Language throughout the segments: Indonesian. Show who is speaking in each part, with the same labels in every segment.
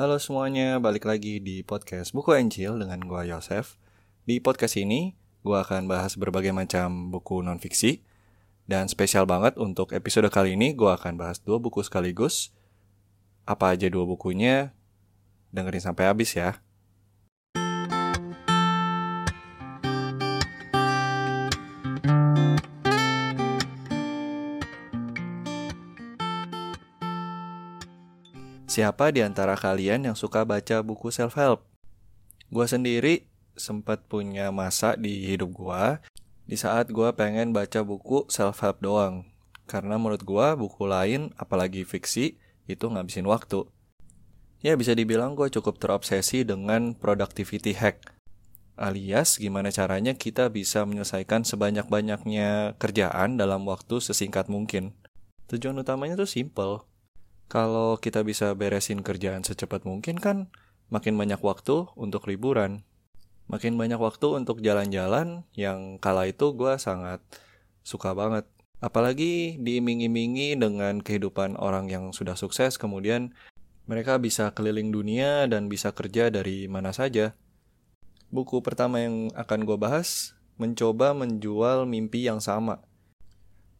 Speaker 1: Halo semuanya, balik lagi di podcast Buku Encil dengan gua Yosef. Di podcast ini, gua akan bahas berbagai macam buku non-fiksi. Dan spesial banget untuk episode kali ini, gua akan bahas dua buku sekaligus. Apa aja dua bukunya? Dengerin sampai habis ya. Siapa di antara kalian yang suka baca buku self-help? Gua sendiri sempat punya masa di hidup gua di saat gua pengen baca buku self-help doang. Karena menurut gua buku lain, apalagi fiksi, itu ngabisin waktu. Ya bisa dibilang gue cukup terobsesi dengan productivity hack. Alias gimana caranya kita bisa menyelesaikan sebanyak-banyaknya kerjaan dalam waktu sesingkat mungkin. Tujuan utamanya tuh simple, kalau kita bisa beresin kerjaan secepat mungkin kan makin banyak waktu untuk liburan. Makin banyak waktu untuk jalan-jalan yang kala itu gue sangat suka banget. Apalagi diiming-imingi dengan kehidupan orang yang sudah sukses kemudian mereka bisa keliling dunia dan bisa kerja dari mana saja. Buku pertama yang akan gue bahas mencoba menjual mimpi yang sama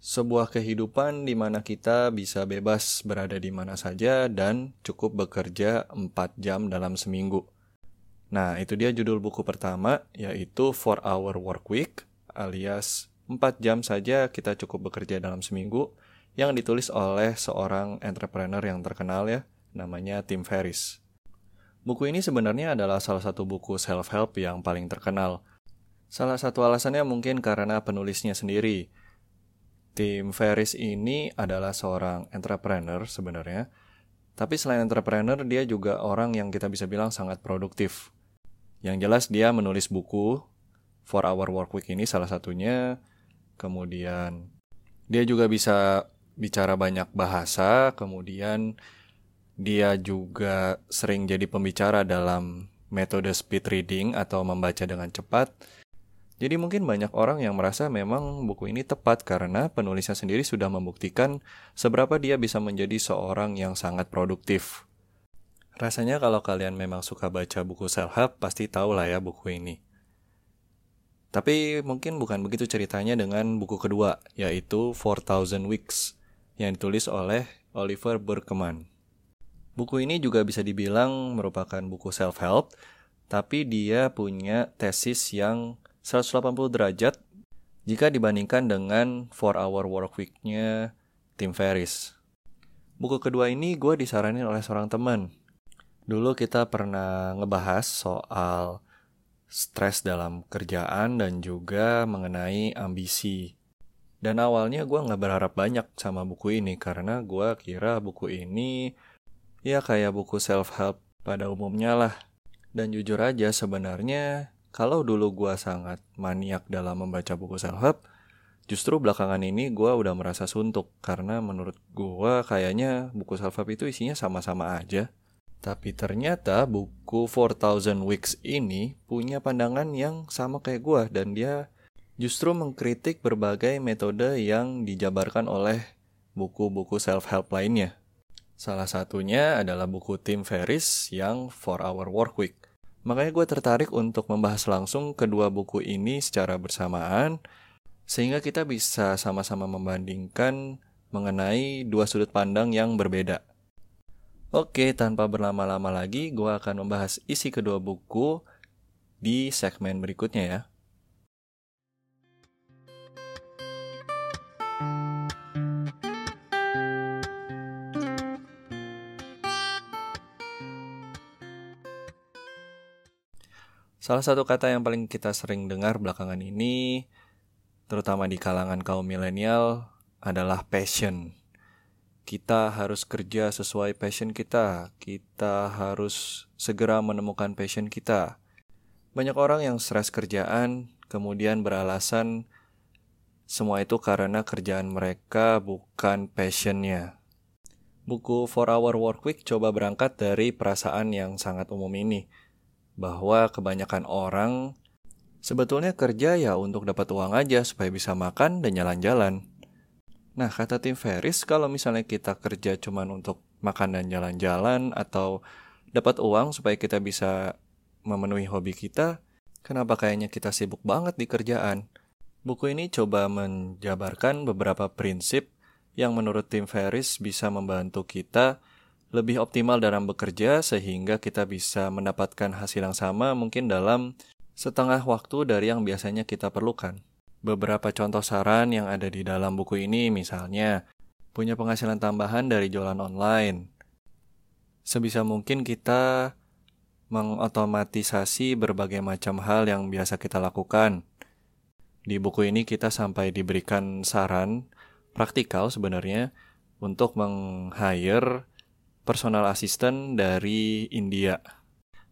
Speaker 1: sebuah kehidupan di mana kita bisa bebas berada di mana saja dan cukup bekerja 4 jam dalam seminggu. Nah, itu dia judul buku pertama, yaitu 4 Hour Work Week, alias 4 jam saja kita cukup bekerja dalam seminggu, yang ditulis oleh seorang entrepreneur yang terkenal ya, namanya Tim Ferriss. Buku ini sebenarnya adalah salah satu buku self-help yang paling terkenal. Salah satu alasannya mungkin karena penulisnya sendiri, Tim Ferris ini adalah seorang entrepreneur sebenarnya. Tapi selain entrepreneur, dia juga orang yang kita bisa bilang sangat produktif. Yang jelas dia menulis buku, For Our Work Week ini salah satunya. Kemudian dia juga bisa bicara banyak bahasa, kemudian dia juga sering jadi pembicara dalam metode speed reading atau membaca dengan cepat. Jadi mungkin banyak orang yang merasa memang buku ini tepat karena penulisnya sendiri sudah membuktikan seberapa dia bisa menjadi seorang yang sangat produktif. Rasanya kalau kalian memang suka baca buku self-help, pasti tahu lah ya buku ini. Tapi mungkin bukan begitu ceritanya dengan buku kedua, yaitu 4000 Weeks, yang ditulis oleh Oliver Burkeman. Buku ini juga bisa dibilang merupakan buku self-help, tapi dia punya tesis yang 180 derajat jika dibandingkan dengan 4 hour work week-nya Tim Ferris. Buku kedua ini gue disaranin oleh seorang teman. Dulu kita pernah ngebahas soal stres dalam kerjaan dan juga mengenai ambisi. Dan awalnya gue nggak berharap banyak sama buku ini karena gue kira buku ini ya kayak buku self-help pada umumnya lah. Dan jujur aja sebenarnya kalau dulu gue sangat maniak dalam membaca buku self-help, justru belakangan ini gue udah merasa suntuk karena menurut gue kayaknya buku self-help itu isinya sama-sama aja. Tapi ternyata buku 4000 Weeks ini punya pandangan yang sama kayak gue dan dia justru mengkritik berbagai metode yang dijabarkan oleh buku-buku self-help lainnya. Salah satunya adalah buku Tim Ferriss yang 4 Hour Work Week. Makanya gue tertarik untuk membahas langsung kedua buku ini secara bersamaan, sehingga kita bisa sama-sama membandingkan mengenai dua sudut pandang yang berbeda. Oke, tanpa berlama-lama lagi, gue akan membahas isi kedua buku di segmen berikutnya ya. Salah satu kata yang paling kita sering dengar belakangan ini, terutama di kalangan kaum milenial, adalah passion. Kita harus kerja sesuai passion kita. Kita harus segera menemukan passion kita. Banyak orang yang stres kerjaan, kemudian beralasan semua itu karena kerjaan mereka bukan passionnya. Buku 4 Hour Work Week coba berangkat dari perasaan yang sangat umum ini bahwa kebanyakan orang sebetulnya kerja ya untuk dapat uang aja supaya bisa makan dan jalan-jalan. Nah, kata Tim Ferris, kalau misalnya kita kerja cuma untuk makan dan jalan-jalan atau dapat uang supaya kita bisa memenuhi hobi kita, kenapa kayaknya kita sibuk banget di kerjaan? Buku ini coba menjabarkan beberapa prinsip yang menurut Tim Ferris bisa membantu kita lebih optimal dalam bekerja sehingga kita bisa mendapatkan hasil yang sama mungkin dalam setengah waktu dari yang biasanya kita perlukan. Beberapa contoh saran yang ada di dalam buku ini misalnya punya penghasilan tambahan dari jualan online, sebisa mungkin kita mengotomatisasi berbagai macam hal yang biasa kita lakukan. Di buku ini kita sampai diberikan saran praktikal sebenarnya untuk meng-hire personal assistant dari India.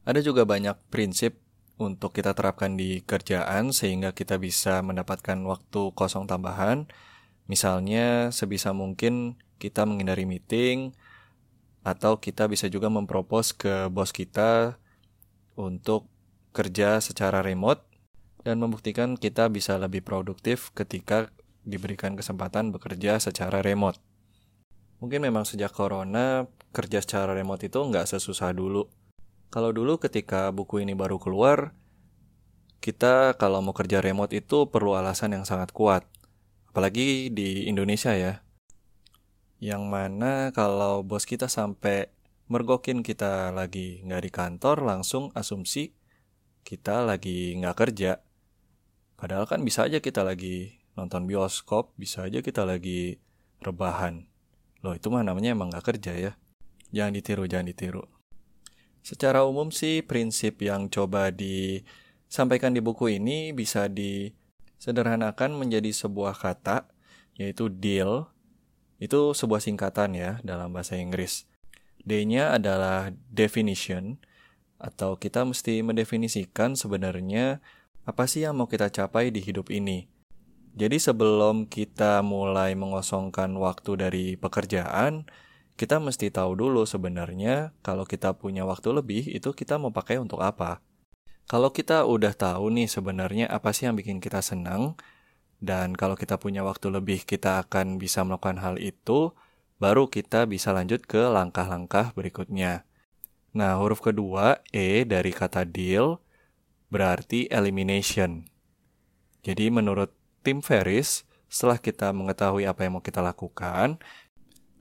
Speaker 1: Ada juga banyak prinsip untuk kita terapkan di kerjaan sehingga kita bisa mendapatkan waktu kosong tambahan. Misalnya sebisa mungkin kita menghindari meeting, atau kita bisa juga mempropos ke bos kita untuk kerja secara remote dan membuktikan kita bisa lebih produktif ketika diberikan kesempatan bekerja secara remote. Mungkin memang sejak corona kerja secara remote itu nggak sesusah dulu. Kalau dulu ketika buku ini baru keluar, kita kalau mau kerja remote itu perlu alasan yang sangat kuat. Apalagi di Indonesia ya, yang mana kalau bos kita sampai mergokin kita lagi nggak di kantor langsung asumsi kita lagi nggak kerja padahal kan bisa aja kita lagi nonton bioskop bisa aja kita lagi rebahan loh itu mah namanya emang nggak kerja ya jangan ditiru jangan ditiru secara umum sih prinsip yang coba disampaikan di buku ini bisa disederhanakan menjadi sebuah kata yaitu deal itu sebuah singkatan ya dalam bahasa Inggris. D-nya adalah definition, atau kita mesti mendefinisikan sebenarnya apa sih yang mau kita capai di hidup ini. Jadi sebelum kita mulai mengosongkan waktu dari pekerjaan, kita mesti tahu dulu sebenarnya kalau kita punya waktu lebih itu kita mau pakai untuk apa. Kalau kita udah tahu nih sebenarnya apa sih yang bikin kita senang, dan kalau kita punya waktu lebih, kita akan bisa melakukan hal itu, baru kita bisa lanjut ke langkah-langkah berikutnya. Nah, huruf kedua, E dari kata deal, berarti elimination. Jadi menurut tim Ferris, setelah kita mengetahui apa yang mau kita lakukan,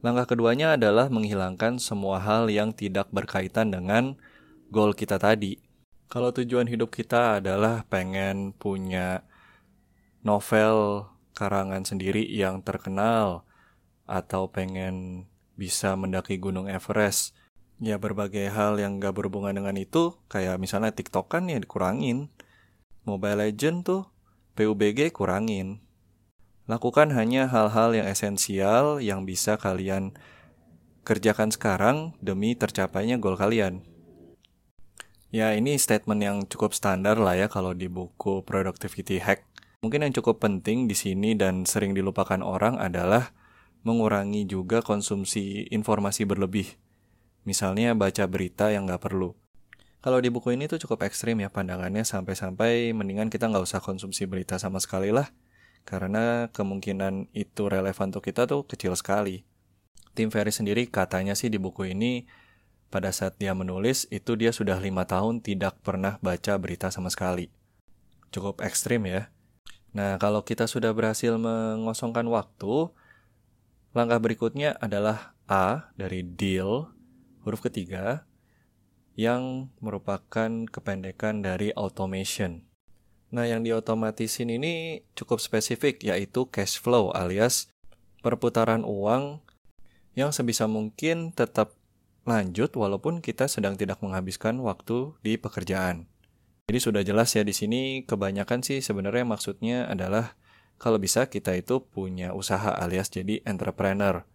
Speaker 1: langkah keduanya adalah menghilangkan semua hal yang tidak berkaitan dengan goal kita tadi. Kalau tujuan hidup kita adalah pengen punya novel karangan sendiri yang terkenal atau pengen bisa mendaki Gunung Everest. Ya berbagai hal yang gak berhubungan dengan itu, kayak misalnya TikTok kan ya dikurangin. Mobile Legend tuh PUBG kurangin. Lakukan hanya hal-hal yang esensial yang bisa kalian kerjakan sekarang demi tercapainya goal kalian. Ya ini statement yang cukup standar lah ya kalau di buku Productivity Hack Mungkin yang cukup penting di sini dan sering dilupakan orang adalah mengurangi juga konsumsi informasi berlebih. Misalnya baca berita yang nggak perlu. Kalau di buku ini tuh cukup ekstrim ya pandangannya sampai-sampai mendingan kita nggak usah konsumsi berita sama sekali lah. Karena kemungkinan itu relevan untuk kita tuh kecil sekali. Tim Ferry sendiri katanya sih di buku ini pada saat dia menulis itu dia sudah lima tahun tidak pernah baca berita sama sekali. Cukup ekstrim ya. Nah, kalau kita sudah berhasil mengosongkan waktu, langkah berikutnya adalah A dari deal, huruf ketiga, yang merupakan kependekan dari automation. Nah, yang diotomatisin ini cukup spesifik, yaitu cash flow alias perputaran uang yang sebisa mungkin tetap lanjut walaupun kita sedang tidak menghabiskan waktu di pekerjaan. Jadi sudah jelas ya di sini kebanyakan sih sebenarnya maksudnya adalah kalau bisa kita itu punya usaha alias jadi entrepreneur.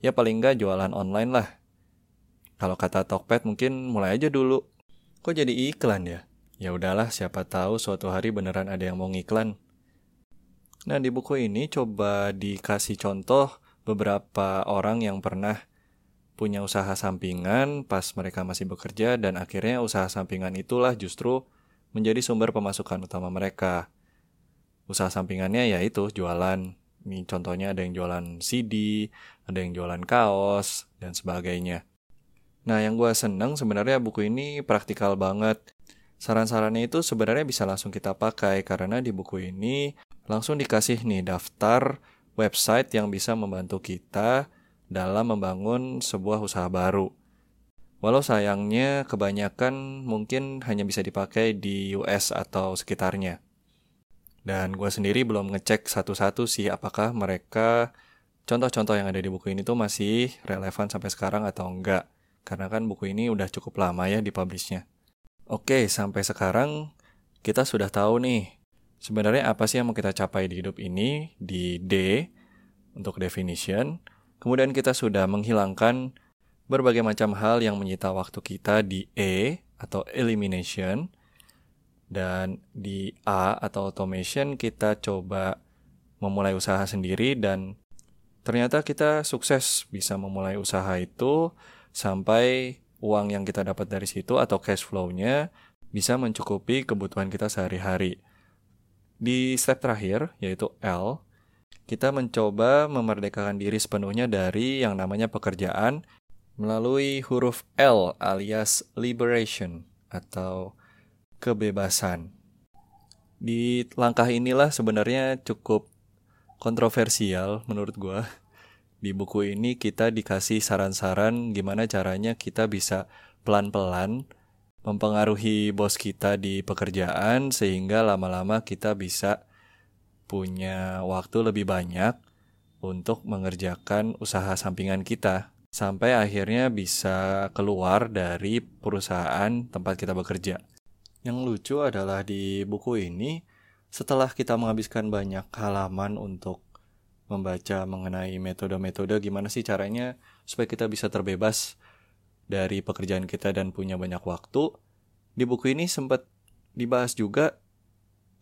Speaker 1: Ya paling nggak jualan online lah. Kalau kata Tokped mungkin mulai aja dulu. Kok jadi iklan ya? Ya udahlah siapa tahu suatu hari beneran ada yang mau ngiklan. Nah di buku ini coba dikasih contoh beberapa orang yang pernah punya usaha sampingan pas mereka masih bekerja dan akhirnya usaha sampingan itulah justru menjadi sumber pemasukan utama mereka. Usaha sampingannya yaitu jualan. Ini contohnya ada yang jualan CD, ada yang jualan kaos, dan sebagainya. Nah, yang gue seneng sebenarnya buku ini praktikal banget. Saran-sarannya itu sebenarnya bisa langsung kita pakai karena di buku ini langsung dikasih nih daftar website yang bisa membantu kita dalam membangun sebuah usaha baru. Walau sayangnya kebanyakan mungkin hanya bisa dipakai di US atau sekitarnya. Dan gue sendiri belum ngecek satu-satu sih apakah mereka contoh-contoh yang ada di buku ini tuh masih relevan sampai sekarang atau enggak. Karena kan buku ini udah cukup lama ya dipublishnya. Oke, sampai sekarang kita sudah tahu nih sebenarnya apa sih yang mau kita capai di hidup ini di D untuk definition. Kemudian kita sudah menghilangkan berbagai macam hal yang menyita waktu kita di E atau elimination. Dan di A atau automation kita coba memulai usaha sendiri dan ternyata kita sukses bisa memulai usaha itu sampai uang yang kita dapat dari situ atau cash flow-nya bisa mencukupi kebutuhan kita sehari-hari. Di step terakhir, yaitu L, kita mencoba memerdekakan diri sepenuhnya dari yang namanya pekerjaan melalui huruf L alias liberation atau kebebasan. Di langkah inilah sebenarnya cukup kontroversial menurut gue di buku ini kita dikasih saran-saran gimana caranya kita bisa pelan-pelan mempengaruhi bos kita di pekerjaan sehingga lama-lama kita bisa punya waktu lebih banyak untuk mengerjakan usaha sampingan kita sampai akhirnya bisa keluar dari perusahaan tempat kita bekerja. Yang lucu adalah di buku ini setelah kita menghabiskan banyak halaman untuk membaca mengenai metode-metode gimana sih caranya supaya kita bisa terbebas dari pekerjaan kita dan punya banyak waktu. Di buku ini sempat dibahas juga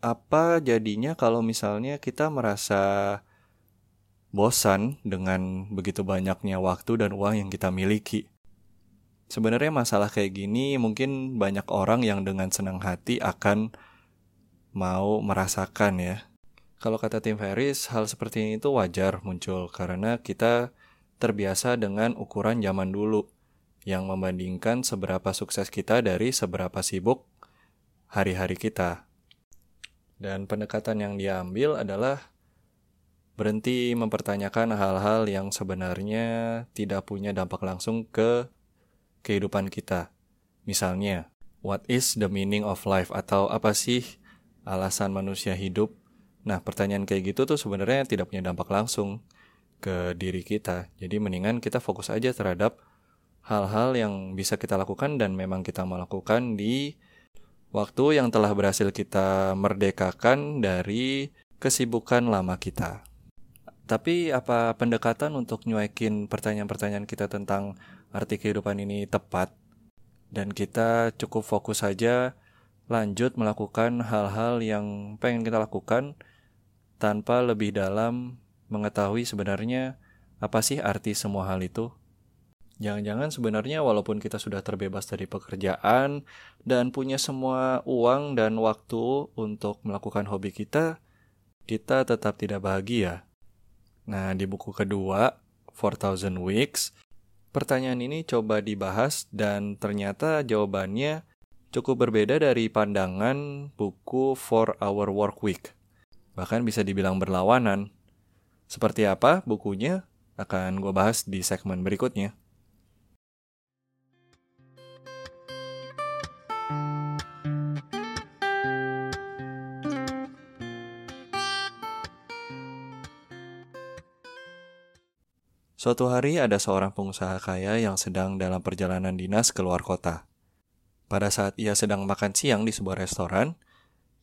Speaker 1: apa jadinya kalau misalnya kita merasa bosan dengan begitu banyaknya waktu dan uang yang kita miliki. Sebenarnya masalah kayak gini mungkin banyak orang yang dengan senang hati akan mau merasakan ya. Kalau kata Tim Ferris, hal seperti ini itu wajar muncul karena kita terbiasa dengan ukuran zaman dulu yang membandingkan seberapa sukses kita dari seberapa sibuk hari-hari kita. Dan pendekatan yang diambil adalah berhenti mempertanyakan hal-hal yang sebenarnya tidak punya dampak langsung ke kehidupan kita. Misalnya, what is the meaning of life atau apa sih alasan manusia hidup Nah, pertanyaan kayak gitu tuh sebenarnya tidak punya dampak langsung ke diri kita. Jadi mendingan kita fokus aja terhadap hal-hal yang bisa kita lakukan dan memang kita mau lakukan di waktu yang telah berhasil kita merdekakan dari kesibukan lama kita. Tapi apa pendekatan untuk nyuekin pertanyaan-pertanyaan kita tentang arti kehidupan ini tepat? Dan kita cukup fokus saja lanjut melakukan hal-hal yang pengen kita lakukan tanpa lebih dalam mengetahui sebenarnya apa sih arti semua hal itu. Jangan-jangan sebenarnya walaupun kita sudah terbebas dari pekerjaan dan punya semua uang dan waktu untuk melakukan hobi kita, kita tetap tidak bahagia. Nah, di buku kedua, 4000 Weeks, pertanyaan ini coba dibahas dan ternyata jawabannya cukup berbeda dari pandangan buku 4 Hour Work Week bahkan bisa dibilang berlawanan. Seperti apa bukunya akan gue bahas di segmen berikutnya. Suatu hari ada seorang pengusaha kaya yang sedang dalam perjalanan dinas ke luar kota. Pada saat ia sedang makan siang di sebuah restoran,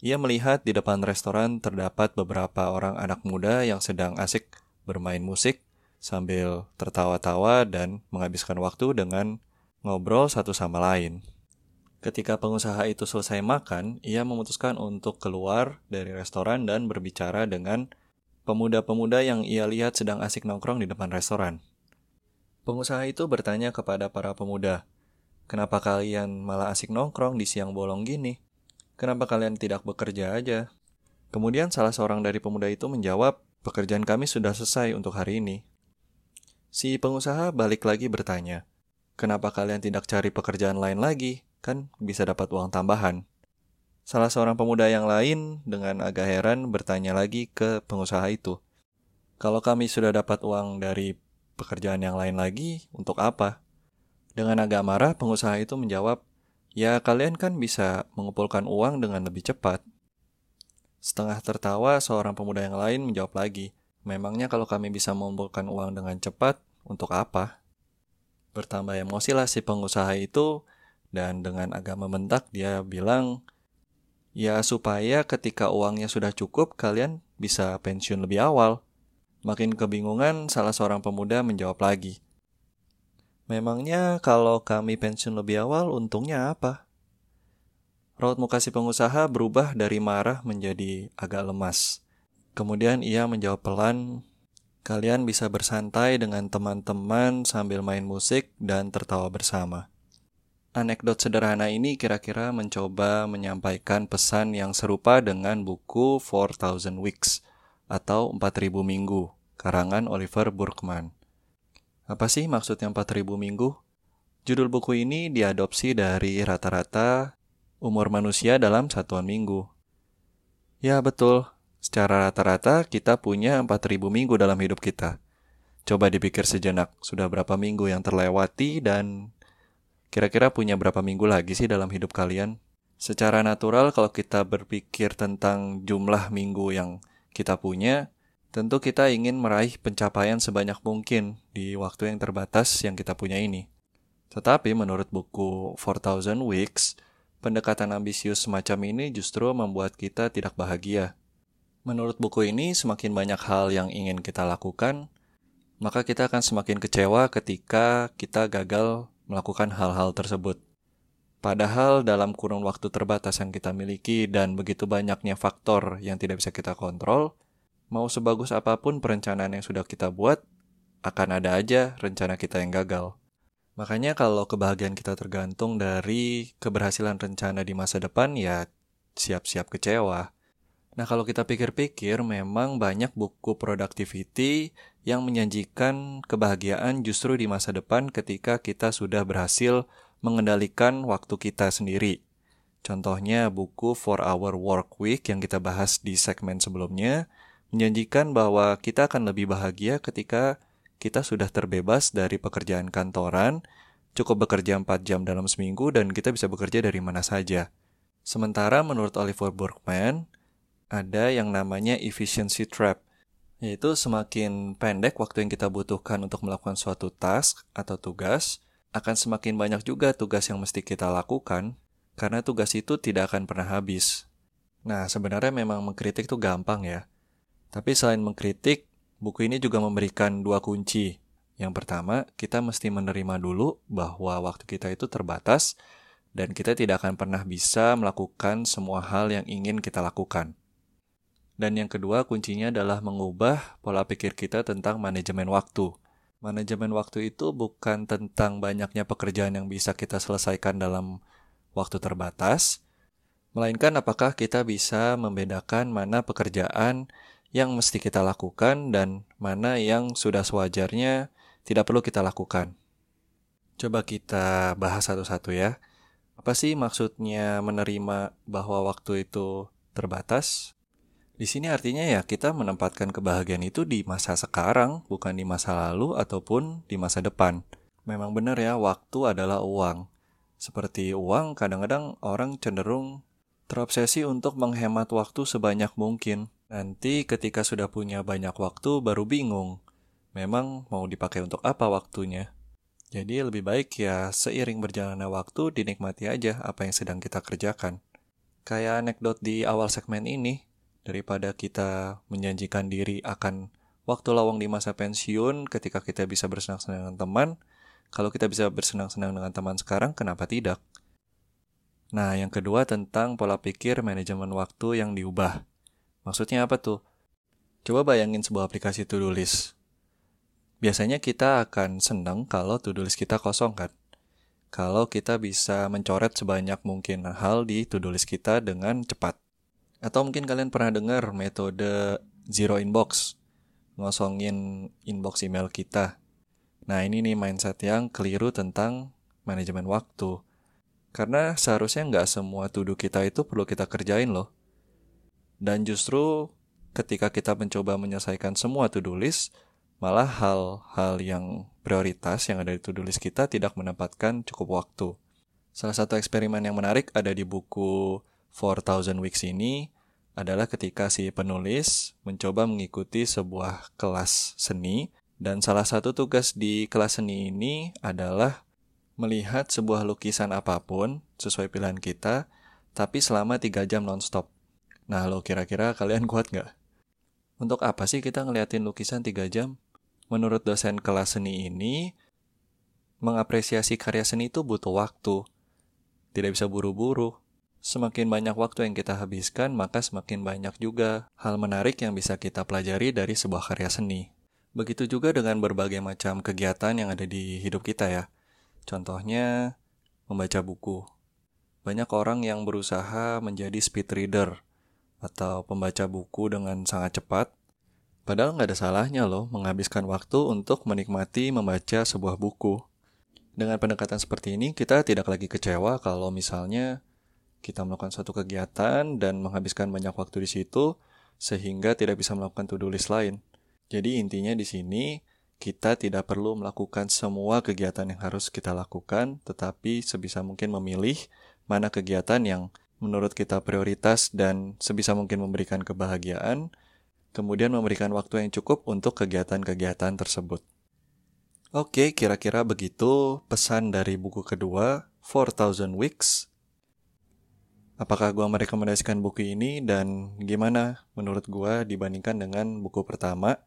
Speaker 1: ia melihat di depan restoran terdapat beberapa orang anak muda yang sedang asik bermain musik sambil tertawa-tawa dan menghabiskan waktu dengan ngobrol satu sama lain. Ketika pengusaha itu selesai makan, ia memutuskan untuk keluar dari restoran dan berbicara dengan pemuda-pemuda yang ia lihat sedang asik nongkrong di depan restoran. Pengusaha itu bertanya kepada para pemuda, "Kenapa kalian malah asik nongkrong di siang bolong gini?" Kenapa kalian tidak bekerja aja? Kemudian salah seorang dari pemuda itu menjawab, pekerjaan kami sudah selesai untuk hari ini. Si pengusaha balik lagi bertanya, kenapa kalian tidak cari pekerjaan lain lagi? Kan bisa dapat uang tambahan. Salah seorang pemuda yang lain dengan agak heran bertanya lagi ke pengusaha itu. Kalau kami sudah dapat uang dari pekerjaan yang lain lagi, untuk apa? Dengan agak marah, pengusaha itu menjawab, Ya kalian kan bisa mengumpulkan uang dengan lebih cepat. Setengah tertawa, seorang pemuda yang lain menjawab lagi, Memangnya kalau kami bisa mengumpulkan uang dengan cepat, untuk apa? Bertambah emosi lah si pengusaha itu, dan dengan agak membentak dia bilang, ya supaya ketika uangnya sudah cukup, kalian bisa pensiun lebih awal. Makin kebingungan, salah seorang pemuda menjawab lagi, Memangnya kalau kami pensiun lebih awal, untungnya apa? Raut muka si pengusaha berubah dari marah menjadi agak lemas. Kemudian ia menjawab pelan, kalian bisa bersantai dengan teman-teman sambil main musik dan tertawa bersama. Anekdot sederhana ini kira-kira mencoba menyampaikan pesan yang serupa dengan buku 4000 Weeks atau 4000 Minggu, karangan Oliver Burkeman. Apa sih maksudnya 4000 minggu? Judul buku ini diadopsi dari rata-rata umur manusia dalam satuan minggu. Ya betul, secara rata-rata kita punya 4000 minggu dalam hidup kita. Coba dipikir sejenak, sudah berapa minggu yang terlewati dan kira-kira punya berapa minggu lagi sih dalam hidup kalian? Secara natural kalau kita berpikir tentang jumlah minggu yang kita punya, Tentu kita ingin meraih pencapaian sebanyak mungkin di waktu yang terbatas yang kita punya ini. Tetapi menurut buku 4000 Weeks, pendekatan ambisius semacam ini justru membuat kita tidak bahagia. Menurut buku ini, semakin banyak hal yang ingin kita lakukan, maka kita akan semakin kecewa ketika kita gagal melakukan hal-hal tersebut. Padahal dalam kurun waktu terbatas yang kita miliki dan begitu banyaknya faktor yang tidak bisa kita kontrol, Mau sebagus apa pun perencanaan yang sudah kita buat, akan ada aja rencana kita yang gagal. Makanya kalau kebahagiaan kita tergantung dari keberhasilan rencana di masa depan, ya siap-siap kecewa. Nah kalau kita pikir-pikir, memang banyak buku productivity yang menjanjikan kebahagiaan justru di masa depan ketika kita sudah berhasil mengendalikan waktu kita sendiri. Contohnya buku 4 Hour Work Week yang kita bahas di segmen sebelumnya, menjanjikan bahwa kita akan lebih bahagia ketika kita sudah terbebas dari pekerjaan kantoran, cukup bekerja 4 jam dalam seminggu dan kita bisa bekerja dari mana saja. Sementara menurut Oliver Burkeman, ada yang namanya efficiency trap, yaitu semakin pendek waktu yang kita butuhkan untuk melakukan suatu task atau tugas, akan semakin banyak juga tugas yang mesti kita lakukan, karena tugas itu tidak akan pernah habis. Nah, sebenarnya memang mengkritik itu gampang ya. Tapi selain mengkritik, buku ini juga memberikan dua kunci. Yang pertama, kita mesti menerima dulu bahwa waktu kita itu terbatas dan kita tidak akan pernah bisa melakukan semua hal yang ingin kita lakukan. Dan yang kedua, kuncinya adalah mengubah pola pikir kita tentang manajemen waktu. Manajemen waktu itu bukan tentang banyaknya pekerjaan yang bisa kita selesaikan dalam waktu terbatas, melainkan apakah kita bisa membedakan mana pekerjaan yang mesti kita lakukan dan mana yang sudah sewajarnya tidak perlu kita lakukan. Coba kita bahas satu-satu ya. Apa sih maksudnya menerima bahwa waktu itu terbatas? Di sini artinya ya kita menempatkan kebahagiaan itu di masa sekarang, bukan di masa lalu ataupun di masa depan. Memang benar ya, waktu adalah uang. Seperti uang, kadang-kadang orang cenderung terobsesi untuk menghemat waktu sebanyak mungkin. Nanti ketika sudah punya banyak waktu baru bingung. Memang mau dipakai untuk apa waktunya? Jadi lebih baik ya seiring berjalannya waktu dinikmati aja apa yang sedang kita kerjakan. Kayak anekdot di awal segmen ini, daripada kita menjanjikan diri akan waktu lawang di masa pensiun ketika kita bisa bersenang-senang dengan teman, kalau kita bisa bersenang-senang dengan teman sekarang, kenapa tidak? Nah, yang kedua tentang pola pikir manajemen waktu yang diubah. Maksudnya apa tuh? Coba bayangin sebuah aplikasi to-do list. Biasanya kita akan senang kalau to-do list kita kosong kan? Kalau kita bisa mencoret sebanyak mungkin hal di to-do list kita dengan cepat. Atau mungkin kalian pernah dengar metode zero inbox, ngosongin inbox email kita. Nah ini nih mindset yang keliru tentang manajemen waktu. Karena seharusnya nggak semua tuduh kita itu perlu kita kerjain loh. Dan justru ketika kita mencoba menyelesaikan semua to-do list, malah hal-hal yang prioritas yang ada di to-do list kita tidak menempatkan cukup waktu. Salah satu eksperimen yang menarik ada di buku 4000 Weeks ini adalah ketika si penulis mencoba mengikuti sebuah kelas seni dan salah satu tugas di kelas seni ini adalah melihat sebuah lukisan apa pun sesuai pilihan kita, tapi selama 3 jam nonstop. Nah, lo kira-kira kalian kuat nggak? Untuk apa sih kita ngeliatin lukisan 3 jam? Menurut dosen kelas seni ini, mengapresiasi karya seni itu butuh waktu. Tidak bisa buru-buru. Semakin banyak waktu yang kita habiskan, maka semakin banyak juga hal menarik yang bisa kita pelajari dari sebuah karya seni. Begitu juga dengan berbagai macam kegiatan yang ada di hidup kita ya. Contohnya, membaca buku. Banyak orang yang berusaha menjadi speed reader atau pembaca buku dengan sangat cepat. Padahal nggak ada salahnya loh menghabiskan waktu untuk menikmati membaca sebuah buku. Dengan pendekatan seperti ini, kita tidak lagi kecewa kalau misalnya kita melakukan suatu kegiatan dan menghabiskan banyak waktu di situ, sehingga tidak bisa melakukan to-do list lain. Jadi intinya di sini kita tidak perlu melakukan semua kegiatan yang harus kita lakukan, tetapi sebisa mungkin memilih mana kegiatan yang menurut kita prioritas dan sebisa mungkin memberikan kebahagiaan, kemudian memberikan waktu yang cukup untuk kegiatan-kegiatan tersebut. Oke, kira-kira begitu pesan dari buku kedua, 4000 Weeks. Apakah gue merekomendasikan buku ini dan gimana menurut gue dibandingkan dengan buku pertama?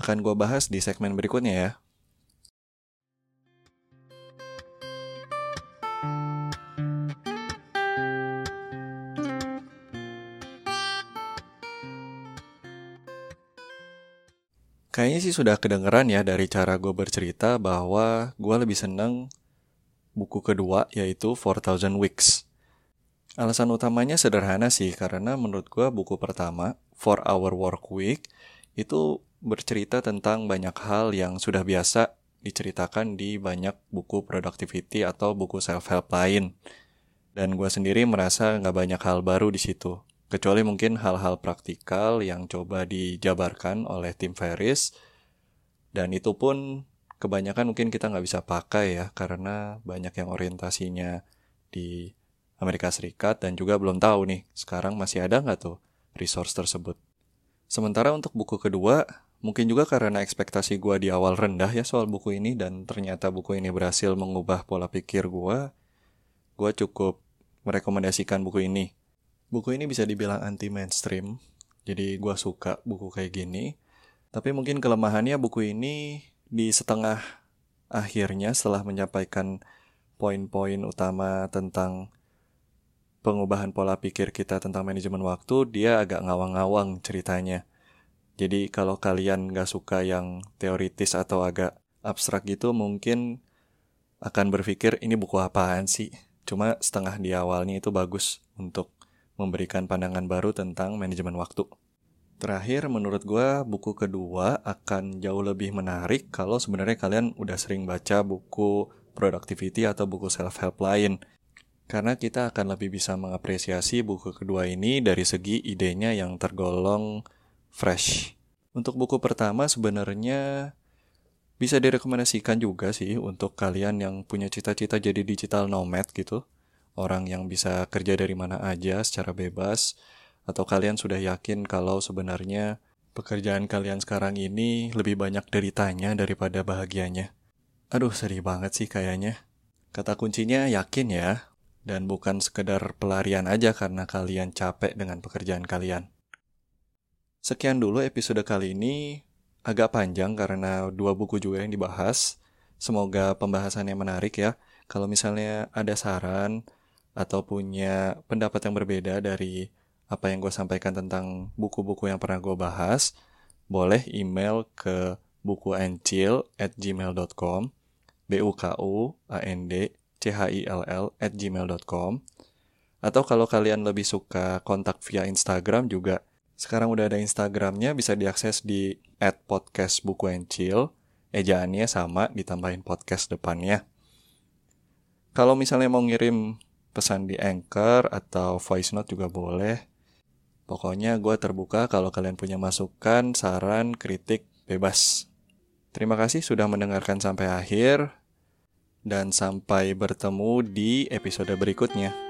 Speaker 1: akan gue bahas di segmen berikutnya ya. Kayaknya sih sudah kedengeran ya dari cara gue bercerita bahwa gue lebih seneng buku kedua yaitu 4000 Weeks. Alasan utamanya sederhana sih karena menurut gue buku pertama 4 Hour Work Week itu bercerita tentang banyak hal yang sudah biasa diceritakan di banyak buku productivity atau buku self-help lain. Dan gue sendiri merasa nggak banyak hal baru di situ. Kecuali mungkin hal-hal praktikal yang coba dijabarkan oleh tim Ferris. Dan itu pun kebanyakan mungkin kita nggak bisa pakai ya, karena banyak yang orientasinya di Amerika Serikat dan juga belum tahu nih, sekarang masih ada nggak tuh resource tersebut. Sementara untuk buku kedua, Mungkin juga karena ekspektasi gue di awal rendah ya soal buku ini dan ternyata buku ini berhasil mengubah pola pikir gue. Gue cukup merekomendasikan buku ini. Buku ini bisa dibilang anti mainstream, jadi gue suka buku kayak gini. Tapi mungkin kelemahannya buku ini di setengah akhirnya setelah menyampaikan poin-poin utama tentang pengubahan pola pikir kita tentang manajemen waktu, dia agak ngawang-ngawang ceritanya. Jadi kalau kalian nggak suka yang teoritis atau agak abstrak gitu, mungkin akan berpikir ini buku apaan sih. Cuma setengah di awalnya itu bagus untuk memberikan pandangan baru tentang manajemen waktu. Terakhir, menurut gue buku kedua akan jauh lebih menarik kalau sebenarnya kalian udah sering baca buku productivity atau buku self-help lain. Karena kita akan lebih bisa mengapresiasi buku kedua ini dari segi idenya yang tergolong fresh. Untuk buku pertama sebenarnya bisa direkomendasikan juga sih untuk kalian yang punya cita-cita jadi digital nomad gitu. Orang yang bisa kerja dari mana aja secara bebas. Atau kalian sudah yakin kalau sebenarnya pekerjaan kalian sekarang ini lebih banyak deritanya daripada bahagianya. Aduh sedih banget sih kayaknya. Kata kuncinya yakin ya. Dan bukan sekedar pelarian aja karena kalian capek dengan pekerjaan kalian. Sekian dulu episode kali ini. Agak panjang karena dua buku juga yang dibahas. Semoga pembahasannya menarik ya. Kalau misalnya ada saran atau punya pendapat yang berbeda dari apa yang gue sampaikan tentang buku-buku yang pernah gue bahas, boleh email ke bukuancil at gmail.com b u k u a n d c h i l l at gmail.com atau kalau kalian lebih suka kontak via Instagram juga sekarang udah ada Instagramnya, bisa diakses di @podcastbukuencil, ejaannya sama ditambahin podcast depannya. Kalau misalnya mau ngirim pesan di Anchor atau voice note juga boleh. Pokoknya gue terbuka kalau kalian punya masukan, saran, kritik, bebas. Terima kasih sudah mendengarkan sampai akhir, dan sampai bertemu di episode berikutnya.